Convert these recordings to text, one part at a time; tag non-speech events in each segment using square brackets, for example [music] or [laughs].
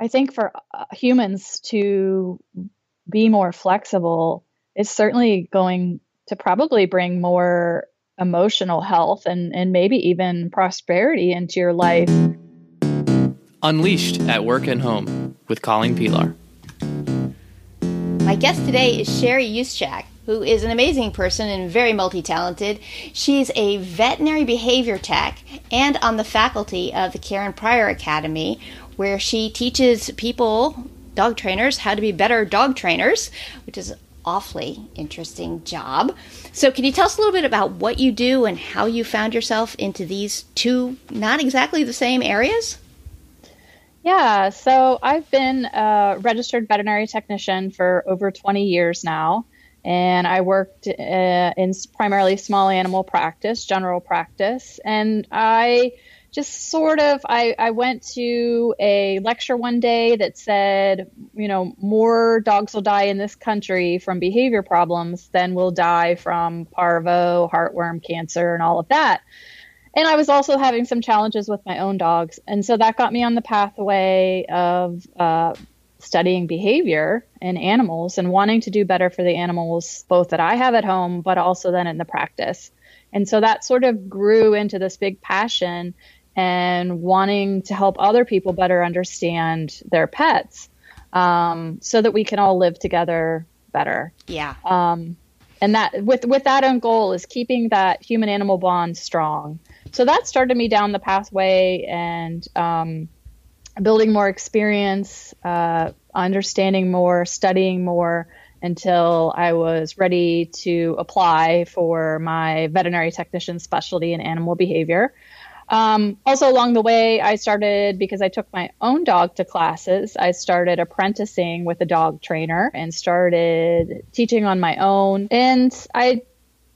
I think for uh, humans to be more flexible is certainly going to probably bring more emotional health and, and maybe even prosperity into your life. Unleashed at Work and Home with Colleen Pelar. My guest today is Sherry Yuschak, who is an amazing person and very multi talented. She's a veterinary behavior tech and on the faculty of the Karen Pryor Academy, where she teaches people, dog trainers, how to be better dog trainers, which is awfully interesting job. So, can you tell us a little bit about what you do and how you found yourself into these two not exactly the same areas? Yeah, so I've been a registered veterinary technician for over 20 years now, and I worked uh, in primarily small animal practice, general practice, and I just sort of I, I went to a lecture one day that said you know more dogs will die in this country from behavior problems than will die from parvo heartworm cancer and all of that and I was also having some challenges with my own dogs. And so that got me on the pathway of uh, studying behavior in animals and wanting to do better for the animals, both that I have at home, but also then in the practice. And so that sort of grew into this big passion and wanting to help other people better understand their pets um, so that we can all live together better. Yeah. Um, and that with with that end goal is keeping that human animal bond strong so that started me down the pathway and um, building more experience, uh, understanding more, studying more until I was ready to apply for my veterinary technician specialty in animal behavior. Um, also, along the way, I started because I took my own dog to classes. I started apprenticing with a dog trainer and started teaching on my own. And I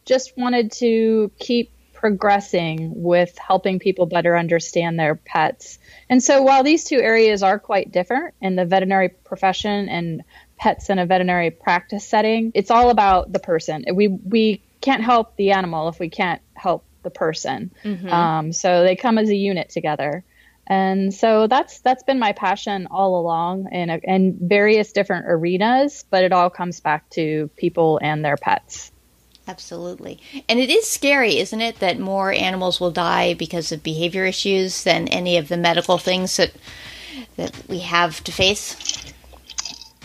just wanted to keep progressing with helping people better understand their pets. And so while these two areas are quite different in the veterinary profession and pets in a veterinary practice setting, it's all about the person. We we can't help the animal if we can't help the person. Mm-hmm. Um, so they come as a unit together. And so that's that's been my passion all along in a, in various different arenas, but it all comes back to people and their pets. Absolutely. And it is scary, isn't it, that more animals will die because of behavior issues than any of the medical things that that we have to face?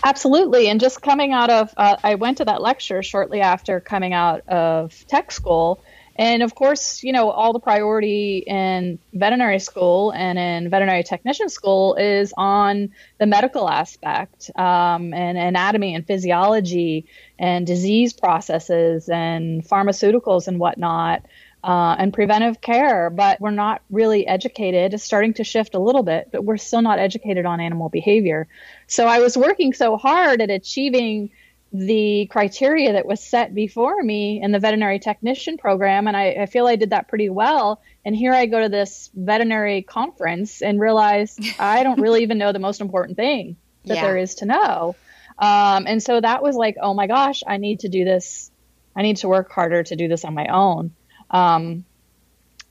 Absolutely. And just coming out of, uh, I went to that lecture shortly after coming out of tech school. And of course, you know, all the priority in veterinary school and in veterinary technician school is on the medical aspect um, and anatomy and physiology and disease processes and pharmaceuticals and whatnot. Uh, and preventive care, but we're not really educated. It's starting to shift a little bit, but we're still not educated on animal behavior. So I was working so hard at achieving the criteria that was set before me in the veterinary technician program, and I, I, feel I did that pretty well. And here I go to this veterinary conference and realize [laughs] I don't really even know the most important thing that yeah. there is to know. Um, and so that was like, oh my gosh, I need to do this. I need to work harder to do this on my own. Um,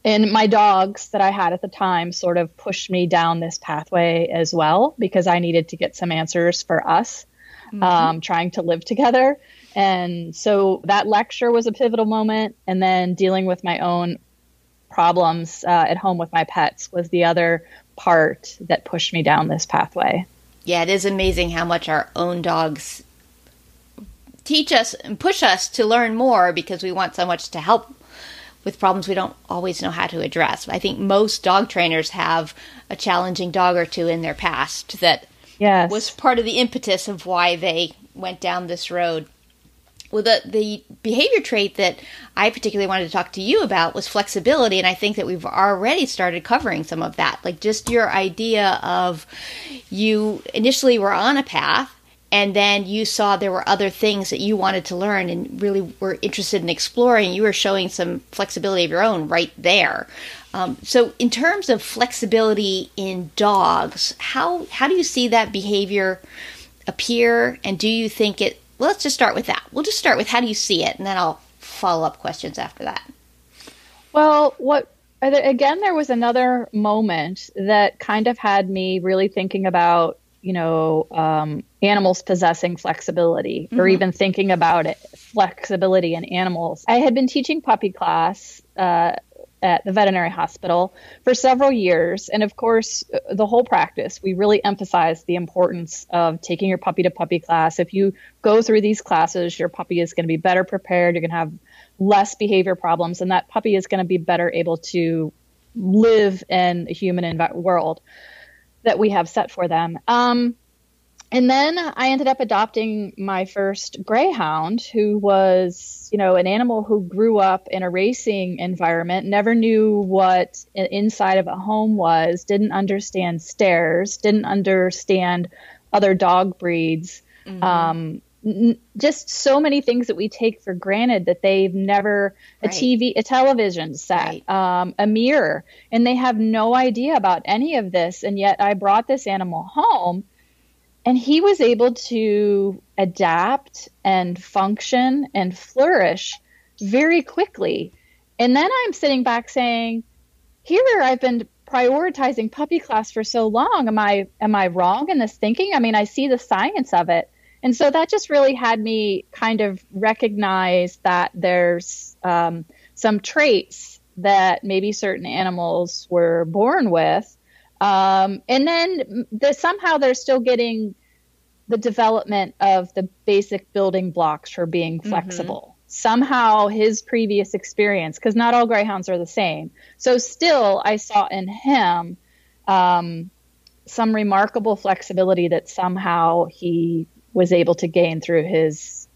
and my dogs that I had at the time sort of pushed me down this pathway as well because I needed to get some answers for us mm-hmm. um, trying to live together. And so that lecture was a pivotal moment. And then dealing with my own problems uh, at home with my pets was the other part that pushed me down this pathway. Yeah, it is amazing how much our own dogs teach us and push us to learn more because we want so much to help with problems we don't always know how to address. I think most dog trainers have a challenging dog or two in their past that yes. was part of the impetus of why they went down this road. Well, the, the behavior trait that I particularly wanted to talk to you about was flexibility, and I think that we've already started covering some of that. Like just your idea of you initially were on a path, and then you saw there were other things that you wanted to learn and really were interested in exploring. You were showing some flexibility of your own right there. Um, so, in terms of flexibility in dogs, how how do you see that behavior appear, and do you think it? Well, let's just start with that. We'll just start with how do you see it, and then I'll follow up questions after that. Well, what again? There was another moment that kind of had me really thinking about you know, um, animals possessing flexibility mm-hmm. or even thinking about it, flexibility in animals. I had been teaching puppy class uh, at the veterinary hospital for several years. And of course, the whole practice, we really emphasize the importance of taking your puppy to puppy class. If you go through these classes, your puppy is going to be better prepared. You're going to have less behavior problems, and that puppy is going to be better able to live in a human env- world that we have set for them. Um, and then I ended up adopting my first greyhound, who was, you know, an animal who grew up in a racing environment, never knew what inside of a home was, didn't understand stairs, didn't understand other dog breeds. Mm-hmm. Um, n- just so many things that we take for granted that they've never right. a TV, a television set, right. um, a mirror, and they have no idea about any of this. And yet, I brought this animal home and he was able to adapt and function and flourish very quickly. And then I'm sitting back saying, here I've been prioritizing puppy class for so long. Am I am I wrong in this thinking? I mean, I see the science of it. And so that just really had me kind of recognize that there's um, some traits that maybe certain animals were born with um, and then the, somehow they're still getting the development of the basic building blocks for being mm-hmm. flexible. Mm-hmm. Somehow his previous experience, because not all greyhounds are the same. So still, I saw in him um, some remarkable flexibility that somehow he was able to gain through his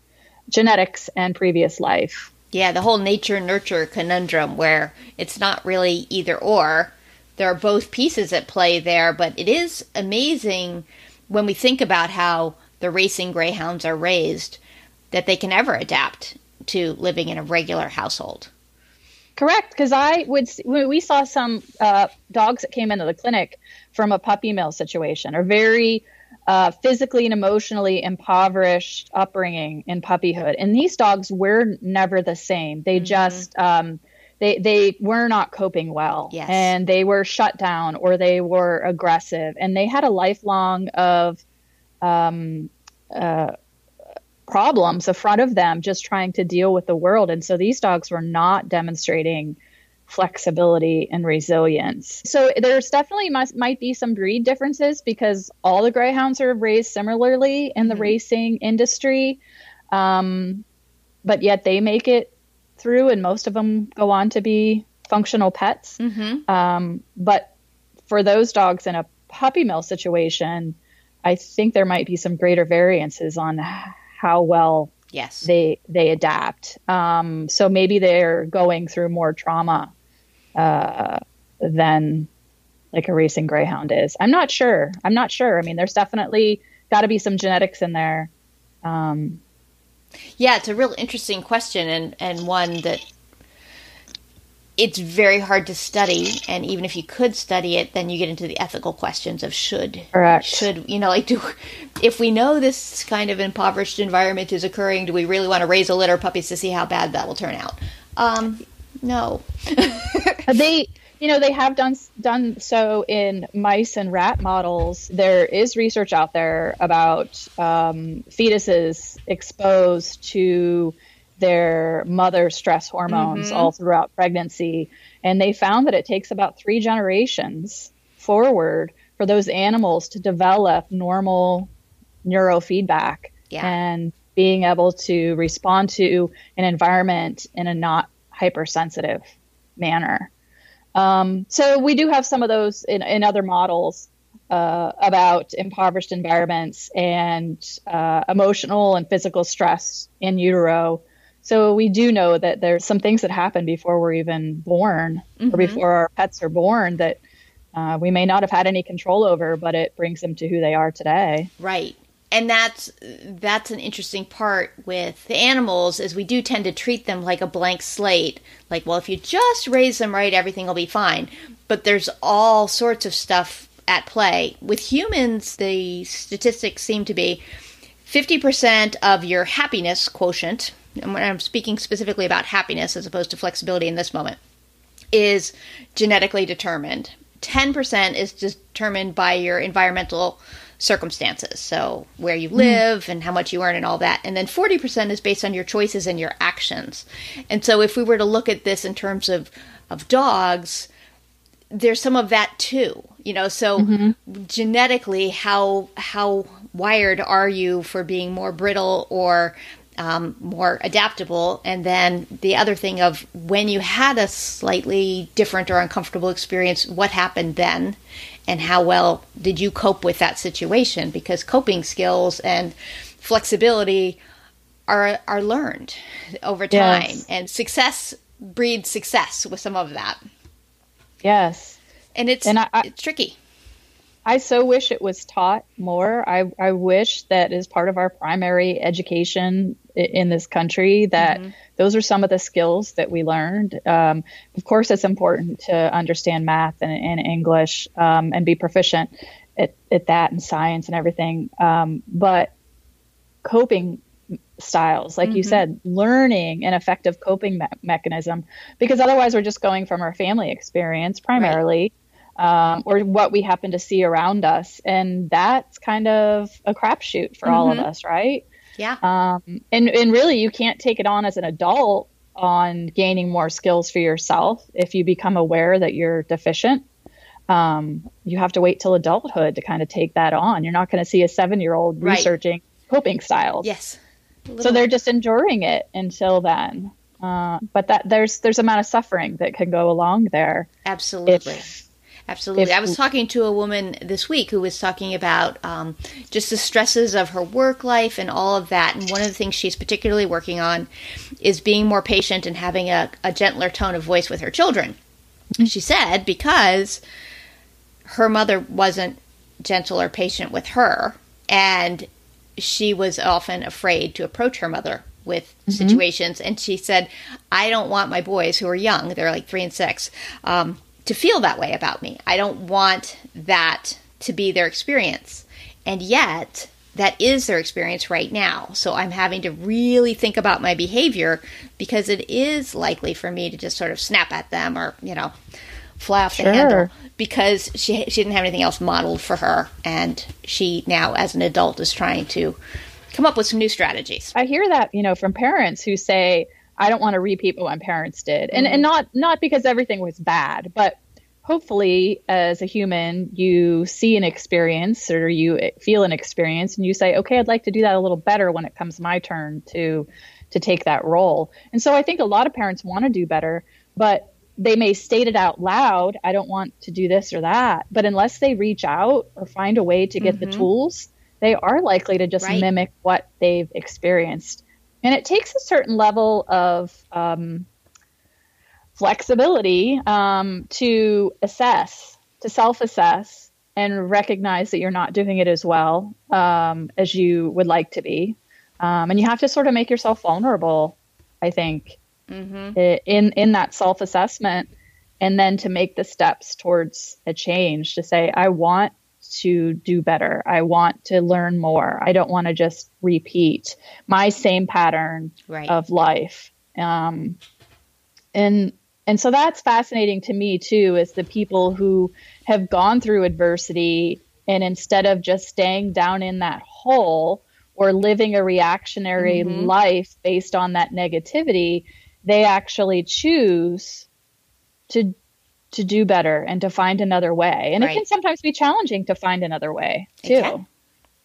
genetics and previous life. Yeah, the whole nature nurture conundrum where it's not really either or there are both pieces at play there, but it is amazing when we think about how the racing greyhounds are raised that they can ever adapt to living in a regular household. Correct, because I would we saw some uh, dogs that came into the clinic from a puppy mill situation, or very uh, physically and emotionally impoverished upbringing in puppyhood, and these dogs were never the same. They mm-hmm. just um, they they were not coping well. Yes. and they were shut down or they were aggressive. And they had a lifelong of um, uh, problems in front of them just trying to deal with the world. And so these dogs were not demonstrating flexibility and resilience. So there's definitely must, might be some breed differences because all the greyhounds are raised similarly in the mm-hmm. racing industry. Um, but yet they make it through, and most of them go on to be functional pets. Mm-hmm. Um, but for those dogs in a puppy mill situation, I think there might be some greater variances on how well yes they they adapt. Um, so maybe they're going through more trauma uh, than like a racing greyhound is. I'm not sure. I'm not sure. I mean, there's definitely got to be some genetics in there. Um, yeah, it's a real interesting question and, and one that it's very hard to study and even if you could study it then you get into the ethical questions of should Correct. should you know like do if we know this kind of impoverished environment is occurring do we really want to raise a litter of puppies to see how bad that will turn out um no [laughs] they you know they have done done so in mice and rat models there is research out there about um, fetuses exposed to their mother stress hormones mm-hmm. all throughout pregnancy and they found that it takes about three generations forward for those animals to develop normal neurofeedback yeah. and being able to respond to an environment in a not hypersensitive manner um, so we do have some of those in, in other models uh, about impoverished environments and uh, emotional and physical stress in utero. So we do know that there's some things that happen before we're even born mm-hmm. or before our pets are born that uh, we may not have had any control over, but it brings them to who they are today. Right and that's that's an interesting part with the animals is we do tend to treat them like a blank slate. Like well if you just raise them right everything will be fine. But there's all sorts of stuff at play. With humans the statistics seem to be 50% of your happiness quotient and when i'm speaking specifically about happiness as opposed to flexibility in this moment is genetically determined. 10% is determined by your environmental circumstances. So, where you live and how much you earn and all that. And then 40% is based on your choices and your actions. And so, if we were to look at this in terms of, of dogs, there's some of that too. You know, so mm-hmm. genetically, how how wired are you for being more brittle or um, more adaptable. And then the other thing of when you had a slightly different or uncomfortable experience, what happened then? And how well did you cope with that situation? Because coping skills and flexibility are are learned over time, yes. and success breeds success with some of that. Yes, and it's and I, it's tricky. I so wish it was taught more. I, I wish that as part of our primary education in this country that mm-hmm. those are some of the skills that we learned. Um, of course, it's important to understand math and, and English um, and be proficient at, at, that and science and everything. Um, but coping styles, like mm-hmm. you said, learning an effective coping me- mechanism, because otherwise we're just going from our family experience primarily. Right. Um, or what we happen to see around us. And that's kind of a crapshoot for mm-hmm. all of mm-hmm. us, right? Yeah. Um, and, and really, you can't take it on as an adult on gaining more skills for yourself if you become aware that you're deficient. Um, you have to wait till adulthood to kind of take that on. You're not going to see a seven year old right. researching coping styles. Yes. So they're just enduring it until then. Uh, but that there's there's amount of suffering that can go along there. Absolutely. If, Absolutely. If, I was talking to a woman this week who was talking about um, just the stresses of her work life and all of that. And one of the things she's particularly working on is being more patient and having a, a gentler tone of voice with her children. Mm-hmm. She said because her mother wasn't gentle or patient with her, and she was often afraid to approach her mother with mm-hmm. situations. And she said, I don't want my boys who are young, they're like three and six, um, to feel that way about me. I don't want that to be their experience. And yet, that is their experience right now. So I'm having to really think about my behavior because it is likely for me to just sort of snap at them or, you know, fly off sure. the handle because she she didn't have anything else modeled for her and she now as an adult is trying to come up with some new strategies. I hear that, you know, from parents who say I don't want to repeat what my parents did. And mm-hmm. and not not because everything was bad, but hopefully as a human you see an experience or you feel an experience and you say, "Okay, I'd like to do that a little better when it comes my turn to to take that role." And so I think a lot of parents want to do better, but they may state it out loud, I don't want to do this or that, but unless they reach out or find a way to get mm-hmm. the tools, they are likely to just right. mimic what they've experienced. And it takes a certain level of um, flexibility um, to assess, to self assess, and recognize that you're not doing it as well um, as you would like to be. Um, and you have to sort of make yourself vulnerable, I think, mm-hmm. in, in that self assessment. And then to make the steps towards a change to say, I want to do better. I want to learn more. I don't want to just repeat my same pattern right. of life. Um, and and so that's fascinating to me too, is the people who have gone through adversity and instead of just staying down in that hole or living a reactionary mm-hmm. life based on that negativity, they actually choose to to do better and to find another way. And right. it can sometimes be challenging to find another way too.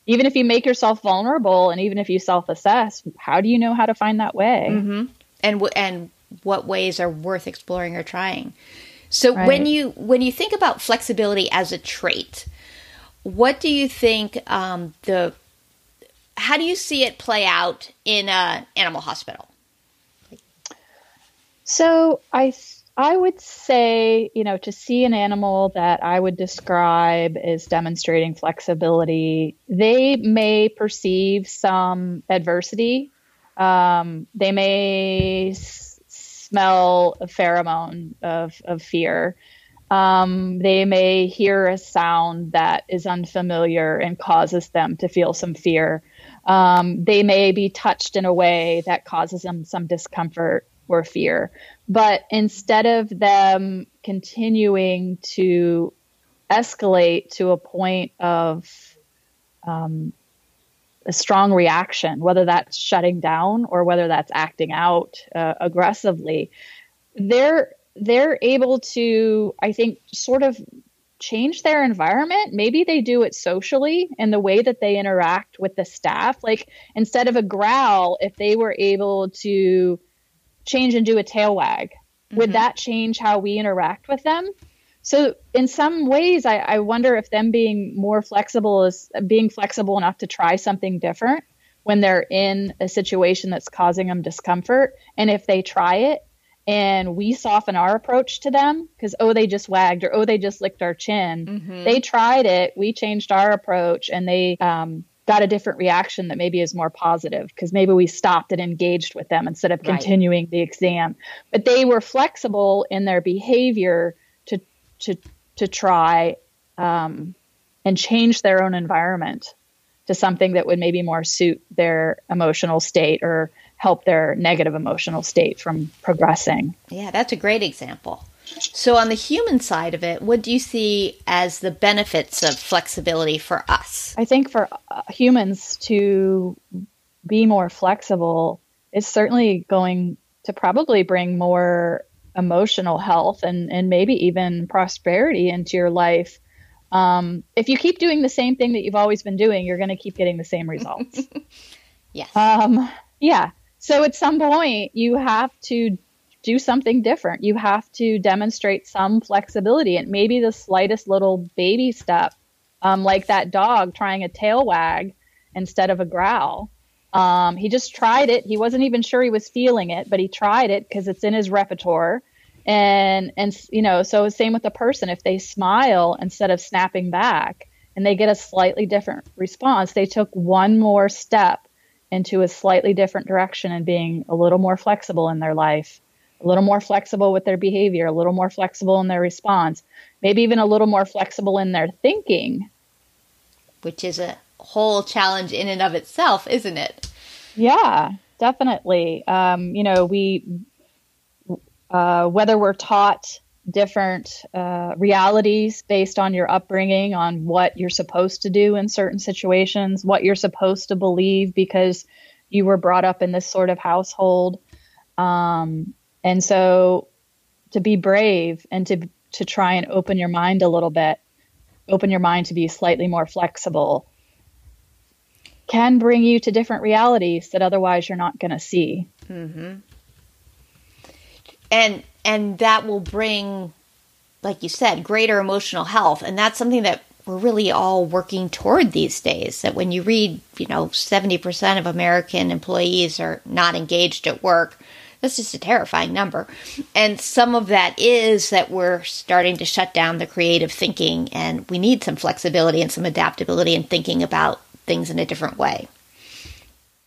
Even if you make yourself vulnerable and even if you self-assess, how do you know how to find that way? Mm-hmm. And w- and what ways are worth exploring or trying? So right. when you when you think about flexibility as a trait, what do you think um, the how do you see it play out in an animal hospital? So I I would say, you know, to see an animal that I would describe as demonstrating flexibility, they may perceive some adversity. Um, they may s- smell a pheromone of, of fear. Um, they may hear a sound that is unfamiliar and causes them to feel some fear. Um, they may be touched in a way that causes them some discomfort or fear. But instead of them continuing to escalate to a point of um, a strong reaction, whether that's shutting down or whether that's acting out uh, aggressively, they're they're able to, I think, sort of change their environment. Maybe they do it socially in the way that they interact with the staff. Like instead of a growl, if they were able to change and do a tail wag, mm-hmm. would that change how we interact with them? So in some ways, I, I wonder if them being more flexible is being flexible enough to try something different when they're in a situation that's causing them discomfort. And if they try it and we soften our approach to them because, oh, they just wagged or, oh, they just licked our chin. Mm-hmm. They tried it. We changed our approach and they um, got a different reaction that maybe is more positive because maybe we stopped and engaged with them instead of right. continuing the exam. But they were flexible in their behavior to to to try um, and change their own environment to something that would maybe more suit their emotional state or help their negative emotional state from progressing. Yeah, that's a great example. So, on the human side of it, what do you see as the benefits of flexibility for us? I think for uh, humans to be more flexible is certainly going to probably bring more emotional health and, and maybe even prosperity into your life. Um, if you keep doing the same thing that you've always been doing, you're going to keep getting the same results. [laughs] yes. Um, yeah. So at some point, you have to do something different. You have to demonstrate some flexibility, and maybe the slightest little baby step, um, like that dog trying a tail wag instead of a growl, um, he just tried it. He wasn't even sure he was feeling it, but he tried it because it's in his repertoire. And and you know, so same with the person. If they smile instead of snapping back, and they get a slightly different response, they took one more step into a slightly different direction and being a little more flexible in their life, a little more flexible with their behavior, a little more flexible in their response, maybe even a little more flexible in their thinking. Which is a whole challenge in and of itself, isn't it? Yeah, definitely. Um, you know, we uh, whether we're taught different uh, realities based on your upbringing, on what you're supposed to do in certain situations, what you're supposed to believe because you were brought up in this sort of household. Um, and so to be brave and to to try and open your mind a little bit, open your mind to be slightly more flexible can bring you to different realities that otherwise you're not going to see. Mm-hmm. And and that will bring, like you said, greater emotional health, and that's something that we're really all working toward these days. That when you read, you know, seventy percent of American employees are not engaged at work. That's just a terrifying number. And some of that is that we're starting to shut down the creative thinking, and we need some flexibility and some adaptability in thinking about things in a different way.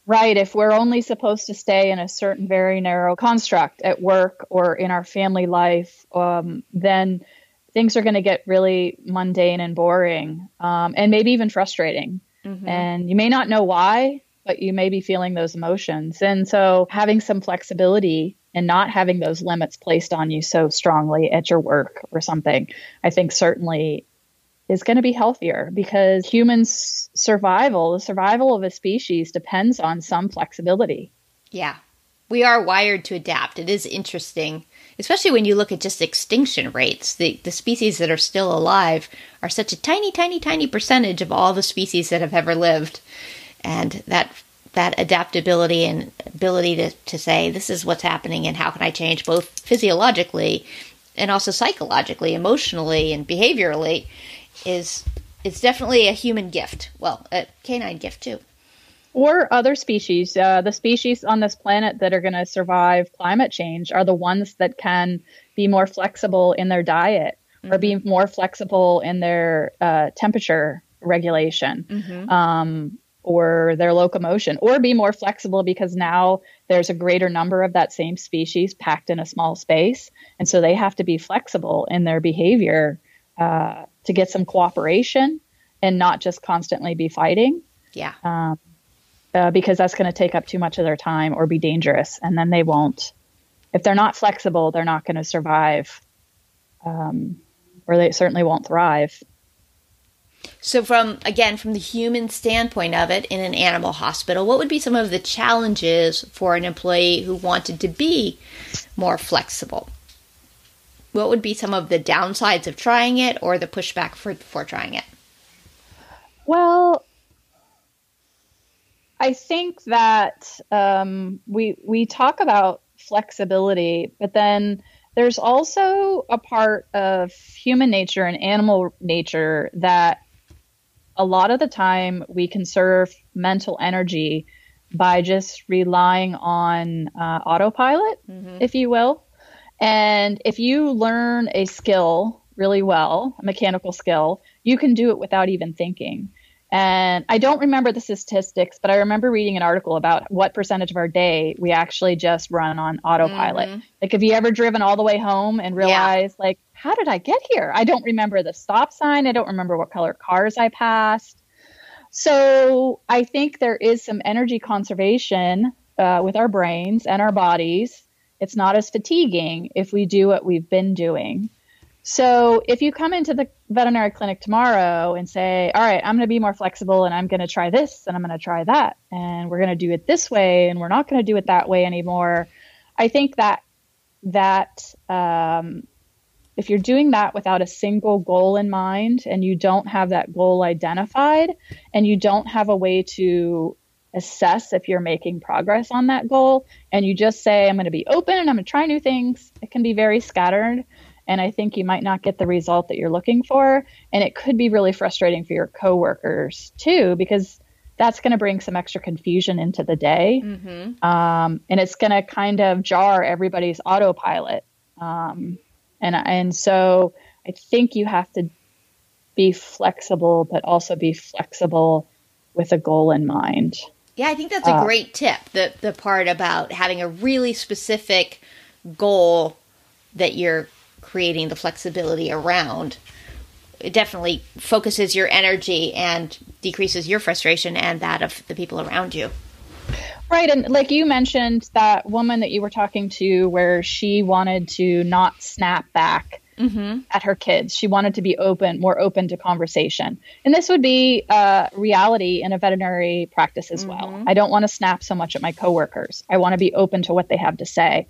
Right. If we're only supposed to stay in a certain very narrow construct at work or in our family life, um, then things are going to get really mundane and boring um, and maybe even frustrating. Mm-hmm. And you may not know why, but you may be feeling those emotions. And so having some flexibility and not having those limits placed on you so strongly at your work or something, I think certainly is going to be healthier because humans' survival, the survival of a species, depends on some flexibility. Yeah. We are wired to adapt. It is interesting, especially when you look at just extinction rates. The, the species that are still alive are such a tiny, tiny, tiny percentage of all the species that have ever lived. And that that adaptability and ability to, to say, this is what's happening and how can I change both physiologically and also psychologically, emotionally, and behaviorally is it's definitely a human gift. Well, a canine gift too. Or other species. Uh, the species on this planet that are going to survive climate change are the ones that can be more flexible in their diet mm-hmm. or be mm-hmm. more flexible in their uh, temperature regulation. Mm-hmm. Um, or their locomotion, or be more flexible because now there's a greater number of that same species packed in a small space. And so they have to be flexible in their behavior uh, to get some cooperation and not just constantly be fighting. Yeah. Um, uh, because that's going to take up too much of their time or be dangerous. And then they won't, if they're not flexible, they're not going to survive um, or they certainly won't thrive. So, from again, from the human standpoint of it in an animal hospital, what would be some of the challenges for an employee who wanted to be more flexible? What would be some of the downsides of trying it or the pushback for, for trying it? Well, I think that um, we we talk about flexibility, but then there's also a part of human nature and animal nature that a lot of the time we conserve mental energy by just relying on uh, autopilot, mm-hmm. if you will. And if you learn a skill really well, a mechanical skill, you can do it without even thinking. And I don't remember the statistics, but I remember reading an article about what percentage of our day we actually just run on autopilot. Mm-hmm. Like, have you ever driven all the way home and realized, yeah. like, how did I get here? I don't remember the stop sign. I don't remember what color cars I passed. So I think there is some energy conservation uh, with our brains and our bodies. It's not as fatiguing if we do what we've been doing. So if you come into the veterinary clinic tomorrow and say, all right, I'm going to be more flexible and I'm going to try this and I'm going to try that and we're going to do it this way and we're not going to do it that way anymore. I think that that um, if you're doing that without a single goal in mind and you don't have that goal identified and you don't have a way to assess if you're making progress on that goal and you just say i'm going to be open and i'm going to try new things it can be very scattered and I think you might not get the result that you're looking for. And it could be really frustrating for your coworkers too, because that's going to bring some extra confusion into the day. Mm-hmm. Um, and it's going to kind of jar everybody's autopilot. Um, and, and so I think you have to be flexible, but also be flexible with a goal in mind. Yeah, I think that's a uh, great tip. The the part about having a really specific goal that you're creating the flexibility around it definitely focuses your energy and decreases your frustration and that of the people around you. Right. And like you mentioned, that woman that you were talking to, where she wanted to not snap back mm-hmm. at her kids, she wanted to be open, more open to conversation. And this would be a reality in a veterinary practice as mm-hmm. well. I don't want to snap so much at my coworkers, I want to be open to what they have to say.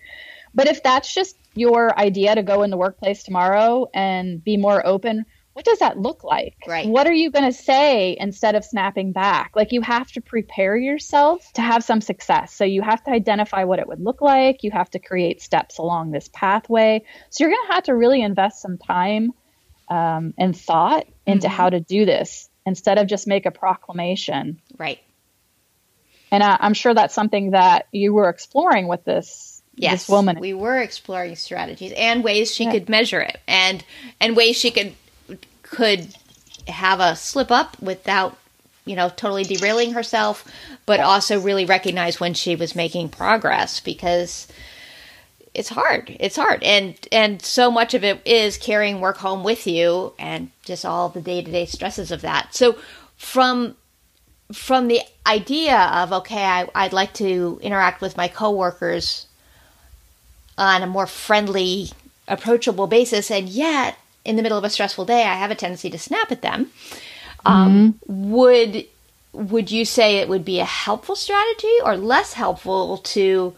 But if that's just your idea to go in the workplace tomorrow and be more open, what does that look like? Right. What are you going to say instead of snapping back? Like you have to prepare yourself to have some success. So you have to identify what it would look like. You have to create steps along this pathway. So you're going to have to really invest some time um, and thought into mm-hmm. how to do this instead of just make a proclamation. Right. And I, I'm sure that's something that you were exploring with this yes, this woman. We were exploring strategies and ways she yeah. could measure it, and and ways she could could have a slip up without you know totally derailing herself, but also really recognize when she was making progress because it's hard. It's hard, and and so much of it is carrying work home with you, and just all the day to day stresses of that. So from from the idea of okay, I, I'd like to interact with my coworkers on a more friendly, approachable basis, and yet in the middle of a stressful day, I have a tendency to snap at them. Um, mm-hmm. Would would you say it would be a helpful strategy or less helpful to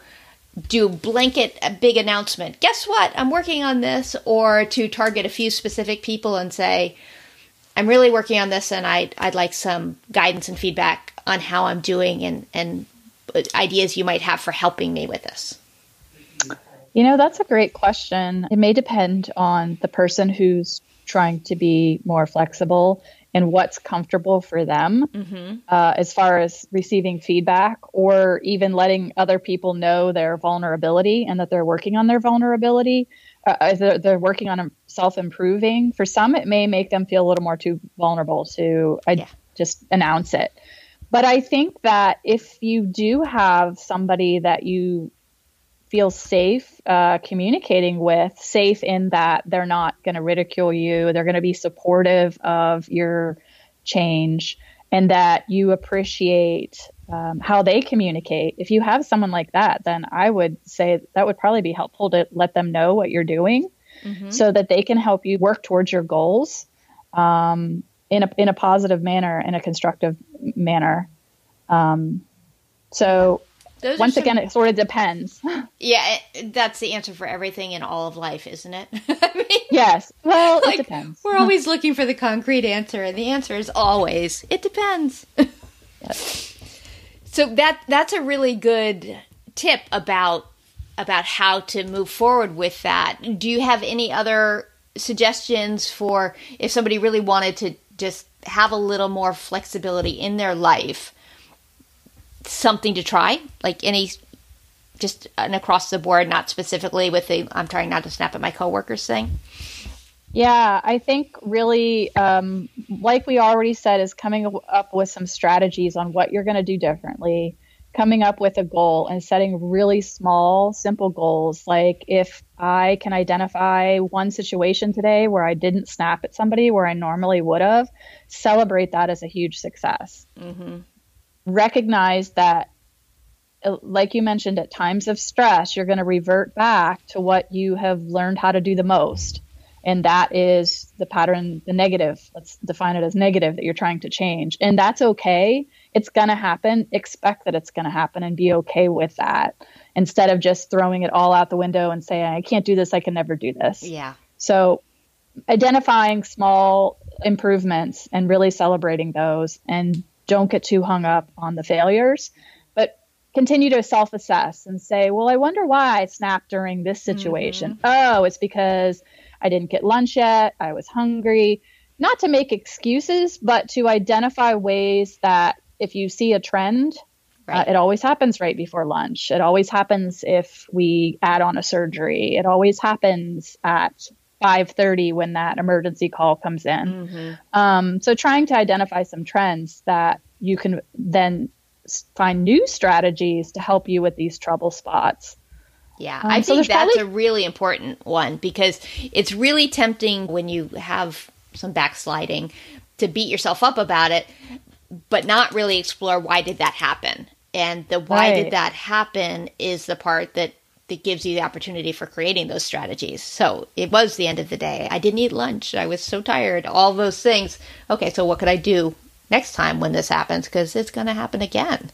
do blanket a big announcement? Guess what? I'm working on this, or to target a few specific people and say, I'm really working on this, and I'd I'd like some guidance and feedback on how I'm doing and and ideas you might have for helping me with this. You know, that's a great question. It may depend on the person who's trying to be more flexible and what's comfortable for them mm-hmm. uh, as far as receiving feedback or even letting other people know their vulnerability and that they're working on their vulnerability. Uh, uh they're, they're, working on self improving. For some, it may make them feel a little more too vulnerable to yeah. just announce it. But I think that if you do have somebody that you feel safe uh, communicating with, safe in that they're not going to ridicule you, they're going to be supportive of your change, and that you appreciate um, how they communicate. If you have someone like that, then I would say that would probably be helpful to let them know what you're doing mm-hmm. so that they can help you work towards your goals. Um, in a in a positive manner, in a constructive manner. Um, so Those once some- again, it sort of depends. [laughs] yeah, it, that's the answer for everything in all of life, isn't it? I [laughs] mean, yes. Well, like, it depends. we're [laughs] always looking for the concrete answer, and the answer is always it depends. So that that's a really good tip about about how to move forward with that. Do you have any other suggestions for if somebody really wanted to just have a little more flexibility in their life? Something to try, like any just an across the board, not specifically with the I'm trying not to snap at my coworkers thing. Yeah, I think really, um, like we already said, is coming up with some strategies on what you're going to do differently, coming up with a goal and setting really small, simple goals. Like if I can identify one situation today where I didn't snap at somebody where I normally would have, celebrate that as a huge success. Recognize that uh, like you mentioned, at times of stress, you're going to revert back to what you have learned how to do the most. And that is the pattern, the negative. Let's define it as negative that you're trying to change. And that's okay. It's going to happen. Expect that it's going to happen and be okay with that instead of just throwing it all out the window and saying, I can't do this. I can never do this. Yeah. So identifying small improvements and really celebrating those and don't get too hung up on the failures, but continue to self assess and say, well, I wonder why I snapped during this situation. Oh, it's because I didn't get lunch yet. I was hungry. Not to make excuses, but to identify ways that if you see a trend, Right. uh, it always happens right before lunch. It always happens if we add on a surgery. It always happens at 5:30 when that emergency call comes in. Um, so trying to identify some trends that you can then find new strategies to help you with these trouble spots. Yeah, Um, I so think that's probably- a really important one because it's really tempting when you have some backsliding to beat yourself up about it, but not really explore why did that happen. And the why did that happen is the part that that gives you the opportunity for creating those strategies. So it was the end of the day. I didn't eat lunch. I was so tired. All those things. Okay, so what could I do next time when this happens? Because it's going to happen again.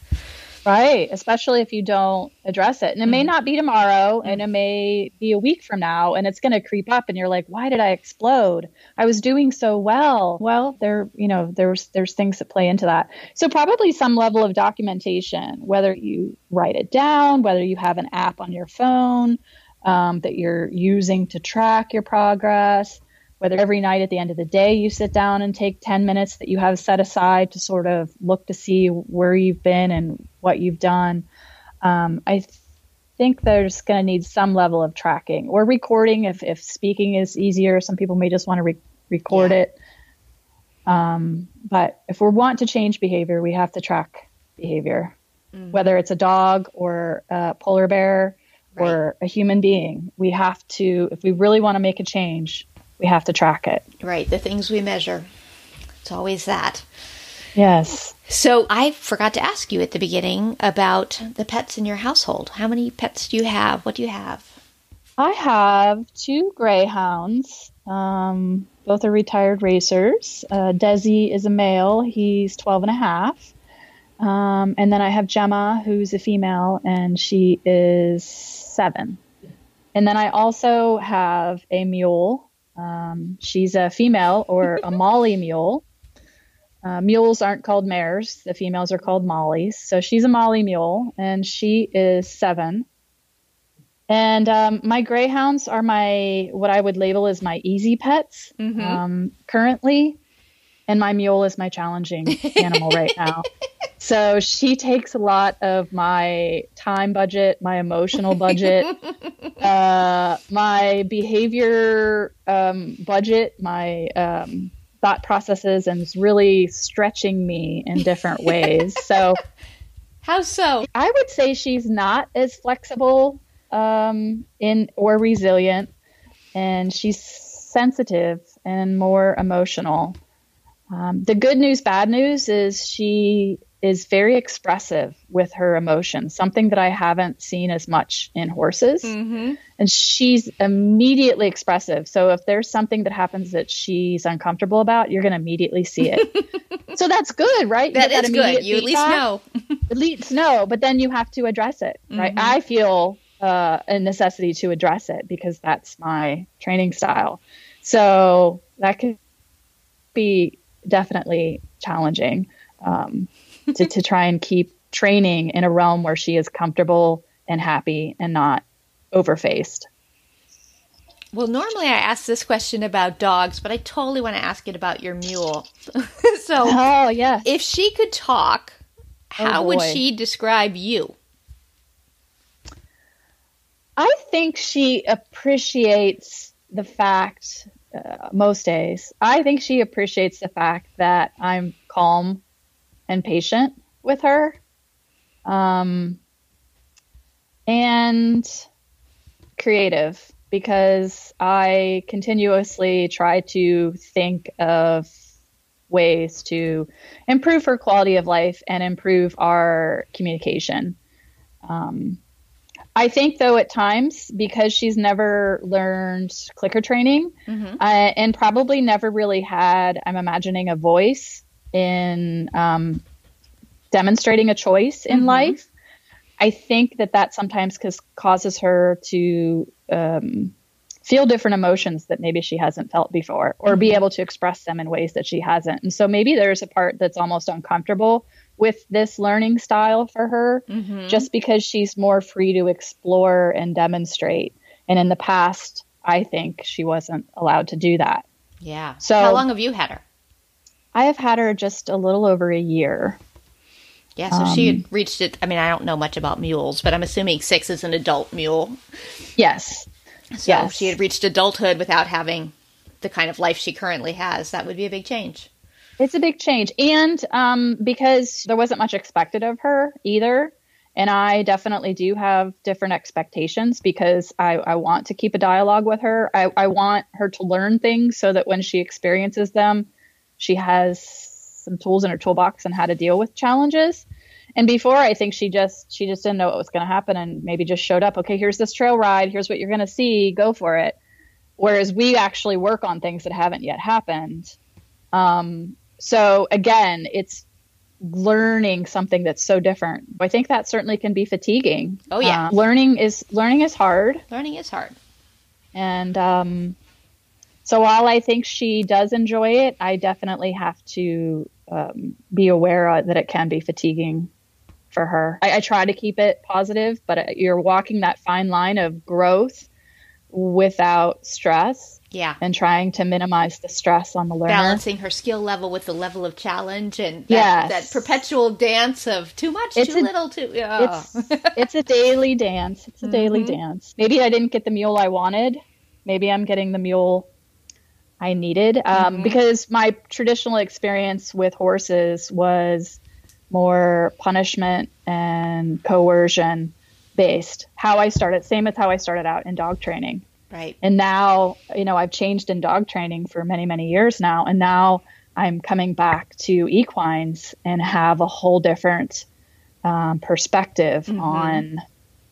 Right, especially if you don't address it. And it may not be tomorrow and it may be a week from now and it's going to creep up and you're like, "Why did I explode? I was doing so well." Well, there, you know, there's there's things that play into that. So probably some level of documentation, whether you write it down, whether you have an app on your phone um, that you're using to track your progress, whether every night at the end of the day you sit down and take 10 minutes that you have set aside to sort of look to see where you've been and what you've done. Um, I th- think there's going to need some level of tracking or recording if, if speaking is easier. Some people may just want to re- record Yeah. it. Um, but if we want to change behavior, we have to track behavior, whether it's a dog or a polar bear or a human being. We have to, if we really want to make a change, we have to track it. Right, the things we measure. It's always that. Yes. So I forgot to ask you at the beginning about the pets in your household. How many pets do you have? What do you have? I have two greyhounds. Um, both are retired racers. Uh, Desi is a male. He's 12 and a half. Um, and then I have Gemma, who's a female, and she is seven. And then I also have a mule. Um, she's a female or a Molly mule. Uh, mules aren't called mares. The females are called Mollies. So she's a Molly mule, and she is seven. And um, my greyhounds are my what I would label as my easy pets um, currently, and my mule is my challenging [laughs] animal right now. So she takes a lot of my time budget, my emotional budget, [laughs] uh, my behavior um, budget, my um, thought processes, and is really stretching me in different ways. [laughs] So How so? I would say she's not as flexible um, in or resilient, and she's sensitive and more emotional. Um, the good news, bad news is she is very expressive with her emotions, something that I haven't seen as much in horses. Mm-hmm. And she's immediately expressive. So if there's something that happens that she's uncomfortable about, you're going to immediately see it. [laughs] so that's good, right? You that is good. You at least know. [laughs] at least know, but then you have to address it, right? Mm-hmm. I feel uh, a necessity to address it because that's my training style. So that could be definitely challenging um, to, to try and keep training in a realm where she is comfortable and happy and not overfaced. Well, normally I ask this question about dogs, but I totally want to ask it about your mule. [laughs] so, oh yeah, if she could talk, how oh, would she describe you? I think she appreciates the fact uh, most days. I think she appreciates the fact that I'm calm and patient with her. Um, and creative because I continuously try to think of ways to improve her quality of life and improve our communication. Um, I think, though, at times, because she's never learned clicker training mm-hmm. uh, and probably never really had, I'm imagining, a voice in um, demonstrating a choice in mm-hmm. life. I think that that sometimes causes her to um, feel different emotions that maybe she hasn't felt before or mm-hmm. be able to express them in ways that she hasn't. And so maybe there's a part that's almost uncomfortable with this learning style for her mm-hmm. just because she's more free to explore and demonstrate. And in the past, I think she wasn't allowed to do that. Yeah. So how long have you had her? I have had her just a little over a year. Yeah, so um, she had reached it. I mean, I don't know much about mules, but I'm assuming six is an adult mule. Yes. So yes. she had reached adulthood without having the kind of life she currently has. That would be a big change. It's a big change. And um, because there wasn't much expected of her either. And I definitely do have different expectations because I, I want to keep a dialogue with her. I, I want her to learn things so that when she experiences them, she has some tools in her toolbox and how to deal with challenges. And before, I think she just she just didn't know what was going to happen and maybe just showed up. Okay, here's this trail ride. Here's what you're going to see. Go for it. Whereas we actually work on things that haven't yet happened. Um, so again, it's learning something that's so different. I think that certainly can be fatiguing. Oh yeah, uh, learning is learning is hard. Learning is hard. And um, so while I think she does enjoy it, I definitely have to um, be aware that it can be fatiguing for her. I, I try to keep it positive, but uh, you're walking that fine line of growth without stress yeah. And trying to minimize the stress on the learner. Balancing her skill level with the level of challenge and that, yes. that perpetual dance of too much, it's too a, little, too. Oh. It's, [laughs] it's a daily dance. It's a mm-hmm. daily dance. Maybe I didn't get the mule I wanted. Maybe I'm getting the mule I needed. Um, mm-hmm. Because my traditional experience with horses was more punishment and coercion based. How I started, same as how I started out in dog training. Right. And now, you know, I've changed in dog training for many, many years now. And now I'm coming back to equines and have a whole different um, perspective mm-hmm. on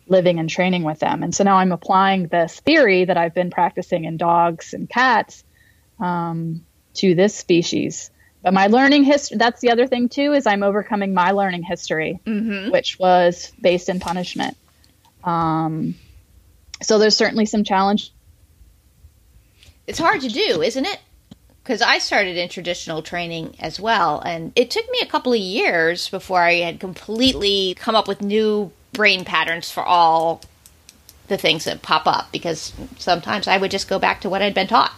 living and training with them. And so now I'm applying this theory that I've been practicing in dogs and cats um, to this species. But my learning history, that's the other thing too, is I'm overcoming my learning history, mm-hmm. which was based in punishment. Um, so there's certainly some challenge. It's hard to do, isn't it? Because I started in traditional training as well, and it took me a couple of years before I had completely come up with new brain patterns for all the things that pop up. Because sometimes I would just go back to what I'd been taught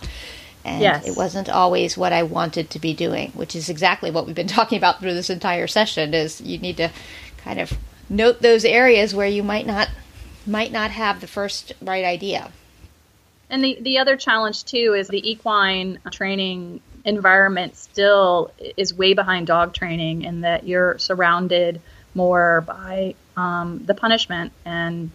and yes. it wasn't always what I wanted to be doing, which is exactly what we've been [laughs] talking about through this entire session is you need to kind of note those areas where you might not might not have the first right idea. And the, the other challenge, too, is the equine training environment still is way behind dog training in that you're surrounded more by um, the punishment and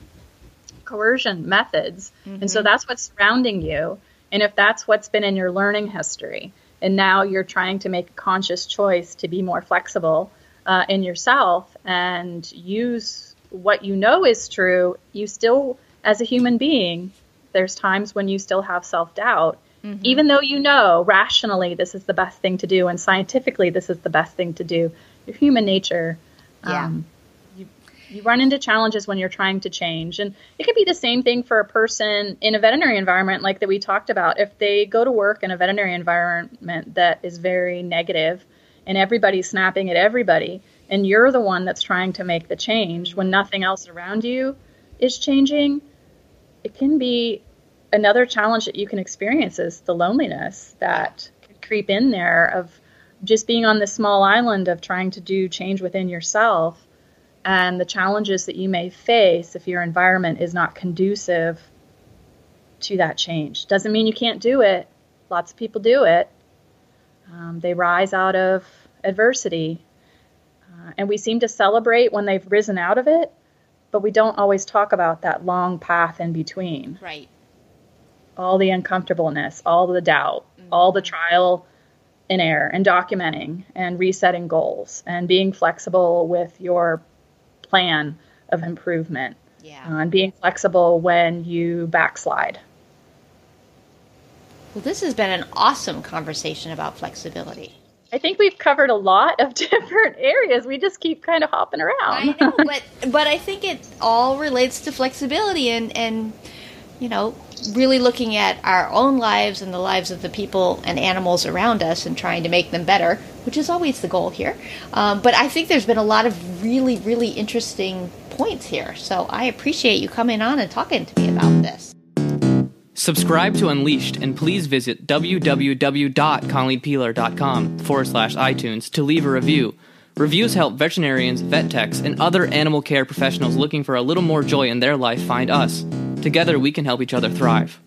coercion methods. Mm-hmm. And so mm-hmm. that's what's surrounding you. And if that's what's been in your learning history, and now you're trying to make a conscious choice to be more flexible, uh, in yourself and use what you know is true, you still, as a human being, there's times when you still have self doubt. Mm-hmm. Even though you know rationally this is the best thing to do and scientifically this is the best thing to do, your human nature yeah. Um, you run into challenges when you're trying to change. And it could be the same thing for a person in a veterinary environment, like that we talked about. If they go to work in a veterinary environment that is very negative and everybody's snapping at everybody, and you're the one that's trying to make the change when nothing else around you is changing, it can be another challenge that you can experience is the loneliness that could creep in there of just being on this small island of trying to do change within yourself and the challenges that you may face if your environment is not conducive to that change. Doesn't mean you can't do it. Lots of people do it. Um, they rise out of adversity. Uh, and we seem to celebrate when they've risen out of it, but we don't always talk about that long path in between. Right. All the uncomfortableness, all the doubt, mm-hmm. all the trial and error, and documenting and resetting goals and being flexible with your plan of improvement. Yeah. Uh, and being flexible when you backslide. Well, this has been an awesome conversation about flexibility. I think we've covered a lot of [laughs] different areas. We just keep kind of hopping around. I know, but but I think it all relates to flexibility and and you know really looking at our own lives and the lives of the people and animals around us and trying to make them better, which is always the goal here. Um, but I think there's been a lot of really, really interesting points here. So I appreciate you coming on and talking to me about this. Subscribe to Unleashed and please visit www.colleenpelar.com forward slash iTunes to leave a review. Reviews help veterinarians, vet techs, and other animal care professionals looking for a little more joy in their life find us. Together, we can help each other thrive.